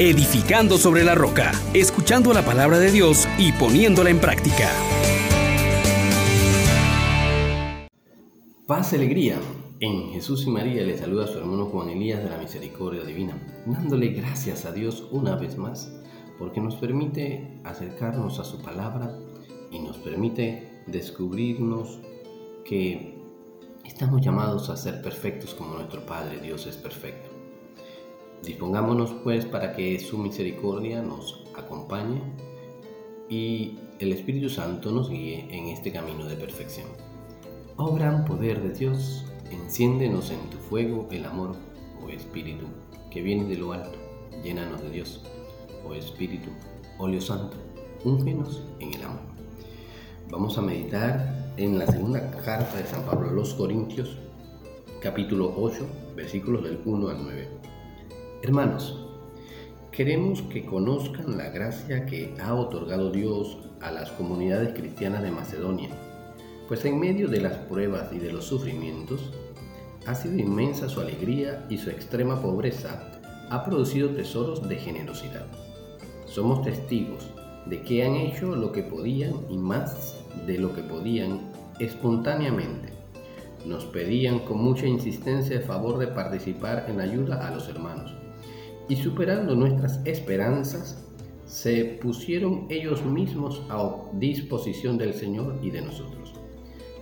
edificando sobre la roca, escuchando la palabra de Dios y poniéndola en práctica. Paz y alegría. En Jesús y María le saluda a su hermano Juan Elías de la Misericordia Divina, dándole gracias a Dios una vez más, porque nos permite acercarnos a su palabra y nos permite descubrirnos que estamos llamados a ser perfectos como nuestro Padre Dios es perfecto. Dispongámonos pues para que su misericordia nos acompañe y el Espíritu Santo nos guíe en este camino de perfección. Oh gran poder de Dios, enciéndenos en tu fuego el amor, oh Espíritu, que viene de lo alto, llénanos de Dios, oh Espíritu, óleo santo, úngenos en el amor. Vamos a meditar en la segunda carta de San Pablo a los Corintios, capítulo 8, versículos del 1 al 9. Hermanos, queremos que conozcan la gracia que ha otorgado Dios a las comunidades cristianas de Macedonia, pues en medio de las pruebas y de los sufrimientos, ha sido inmensa su alegría y su extrema pobreza ha producido tesoros de generosidad. Somos testigos de que han hecho lo que podían y más de lo que podían espontáneamente. Nos pedían con mucha insistencia el favor de participar en ayuda a los hermanos y superando nuestras esperanzas, se pusieron ellos mismos a disposición del Señor y de nosotros,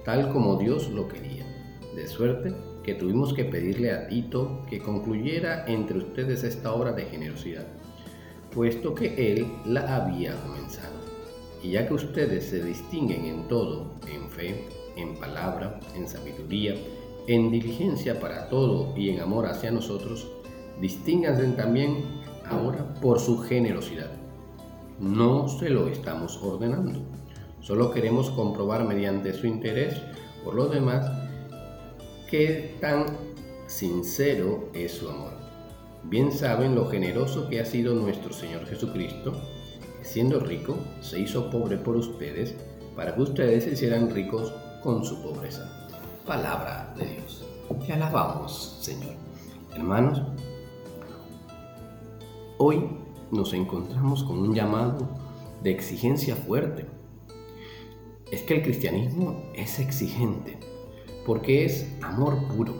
tal como Dios lo quería, de suerte que tuvimos que pedirle a Tito que concluyera entre ustedes esta obra de generosidad, puesto que él la había comenzado. Y ya que ustedes se distinguen en todo, en fe, en palabra, en sabiduría, en diligencia para todo y en amor hacia nosotros, Distínganse también ahora por su generosidad. No se lo estamos ordenando. Solo queremos comprobar mediante su interés por los demás qué tan sincero es su amor. Bien saben lo generoso que ha sido nuestro Señor Jesucristo, siendo rico se hizo pobre por ustedes para que ustedes se hicieran ricos con su pobreza. Palabra de Dios. Te alabamos, Señor. Hermanos, Hoy nos encontramos con un llamado de exigencia fuerte. Es que el cristianismo es exigente porque es amor puro,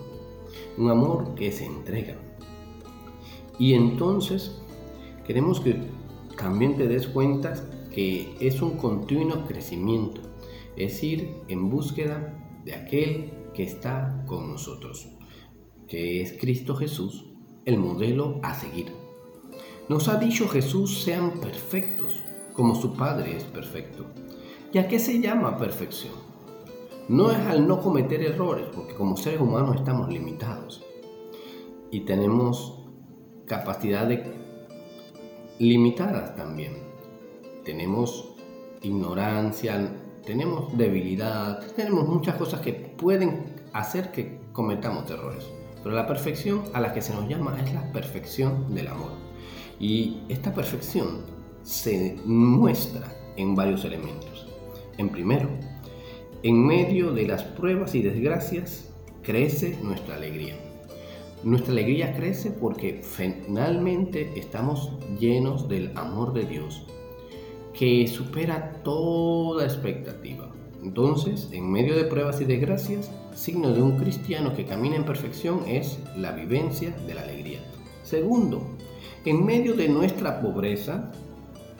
un amor que se entrega. Y entonces queremos que también te des cuenta que es un continuo crecimiento, es ir en búsqueda de aquel que está con nosotros, que es Cristo Jesús, el modelo a seguir. Nos ha dicho Jesús sean perfectos, como su Padre es perfecto. ¿Y a qué se llama perfección? No es al no cometer errores, porque como seres humanos estamos limitados y tenemos capacidades limitadas también. Tenemos ignorancia, tenemos debilidad, tenemos muchas cosas que pueden hacer que cometamos errores. Pero la perfección a la que se nos llama es la perfección del amor. Y esta perfección se muestra en varios elementos. En primero, en medio de las pruebas y desgracias crece nuestra alegría. Nuestra alegría crece porque finalmente estamos llenos del amor de Dios que supera toda expectativa. Entonces, en medio de pruebas y desgracias, signo de un cristiano que camina en perfección es la vivencia de la alegría. Segundo, en medio de nuestra pobreza,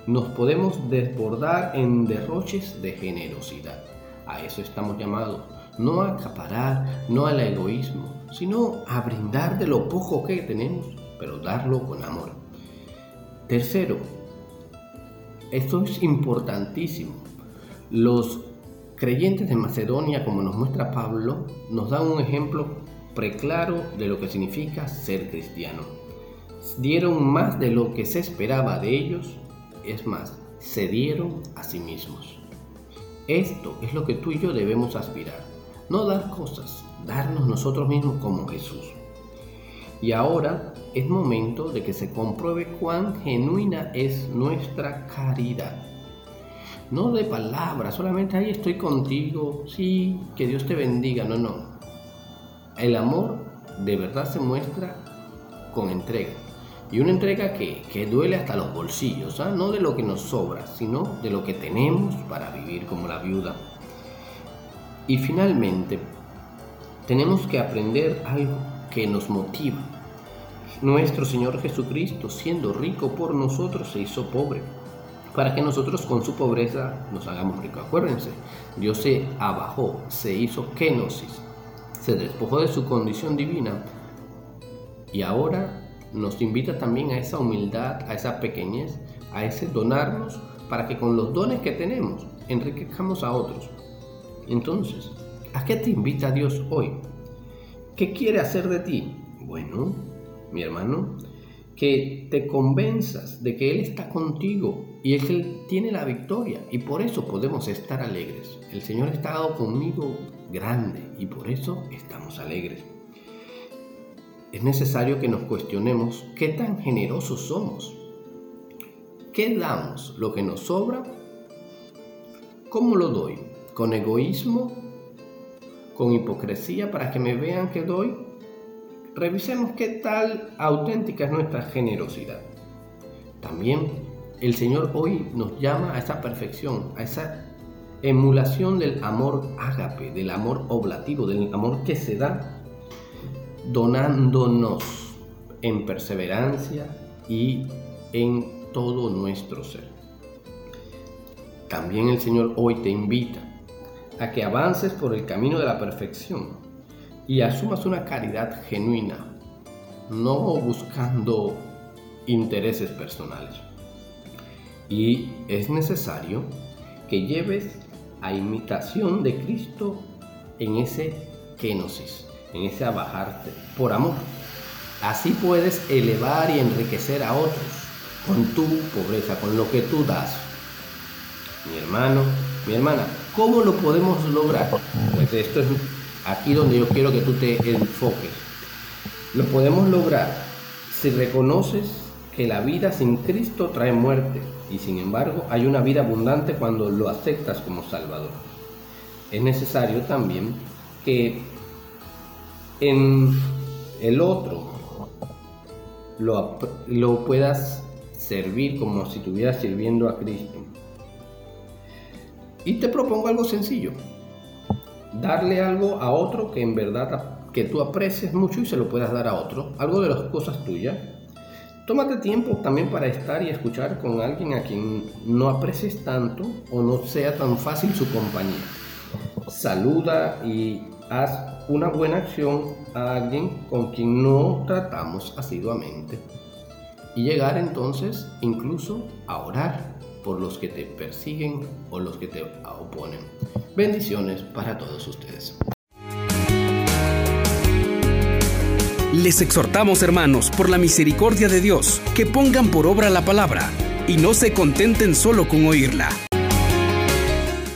nos podemos desbordar en derroches de generosidad. A eso estamos llamados, no a acaparar, no al egoísmo, sino a brindar de lo poco que tenemos, pero darlo con amor. Tercero, esto es importantísimo. Los creyentes de Macedonia, como nos muestra Pablo, nos dan un ejemplo preclaro de lo que significa ser cristiano dieron más de lo que se esperaba de ellos, es más, se dieron a sí mismos. Esto es lo que tú y yo debemos aspirar, no dar cosas, darnos nosotros mismos como Jesús. Y ahora es momento de que se compruebe cuán genuina es nuestra caridad. No de palabras, solamente ahí estoy contigo, sí, que Dios te bendiga, no, no. El amor de verdad se muestra con entrega, Y una entrega que, duele hasta los bolsillos, ¿ah? no de lo que nos sobra, sino de lo que tenemos para vivir como la viuda. Y finalmente, tenemos que aprender algo que nos motiva. Nuestro Señor Jesucristo, siendo rico por nosotros, se hizo pobre, para que nosotros con su pobreza nos hagamos ricos. Acuérdense, Dios se abajó, se hizo kenosis, se despojó de su condición divina y ahora nos invita también a esa humildad, a esa pequeñez, a ese donarnos para que con los dones que tenemos enriquezcamos a otros. Entonces, ¿a qué te invita Dios hoy? ¿Qué quiere hacer de ti? Bueno, mi hermano, que te convenzas de que Él está contigo y es que Él tiene la victoria y por eso podemos estar alegres. El Señor ha estado conmigo grande y por eso estamos alegres es necesario que nos cuestionemos qué tan generosos somos. ¿Qué damos? ¿Lo que nos sobra? ¿Cómo lo doy? ¿Con egoísmo? ¿Con hipocresía para que me vean que doy? Revisemos qué tal auténtica es nuestra generosidad. También el Señor hoy nos llama a esa perfección, a esa emulación del amor ágape, del amor oblativo, del amor que se da donándonos en perseverancia y en todo nuestro ser. También el Señor hoy te invita a que avances por el camino de la perfección y asumas una caridad genuina, no buscando intereses personales. Y es necesario que lleves a imitación de Cristo en ese kenosis, en ese abajarte por amor. Así puedes elevar y enriquecer a otros con tu pobreza, con lo que tú das. Mi hermano, mi hermana, ¿cómo lo podemos lograr? Pues esto es aquí donde yo quiero que tú te enfoques. Lo podemos lograr si reconoces que la vida sin Cristo trae muerte y sin embargo hay una vida abundante cuando lo aceptas como Salvador. Es necesario también que en el otro lo, lo puedas servir como si estuvieras sirviendo a Cristo. Y te propongo algo sencillo. Darle algo a otro que en verdad que tú aprecies mucho y se lo puedas dar a otro. Algo de las cosas tuyas. Tómate tiempo también para estar y escuchar con alguien a quien no aprecies tanto o no sea tan fácil su compañía. Saluda y haz una buena acción a alguien con quien no tratamos asiduamente. Y llegar entonces incluso a orar por los que te persiguen o los que te oponen. Bendiciones para todos ustedes. Les exhortamos, hermanos, por la misericordia de Dios, que pongan por obra la palabra y no se contenten solo con oírla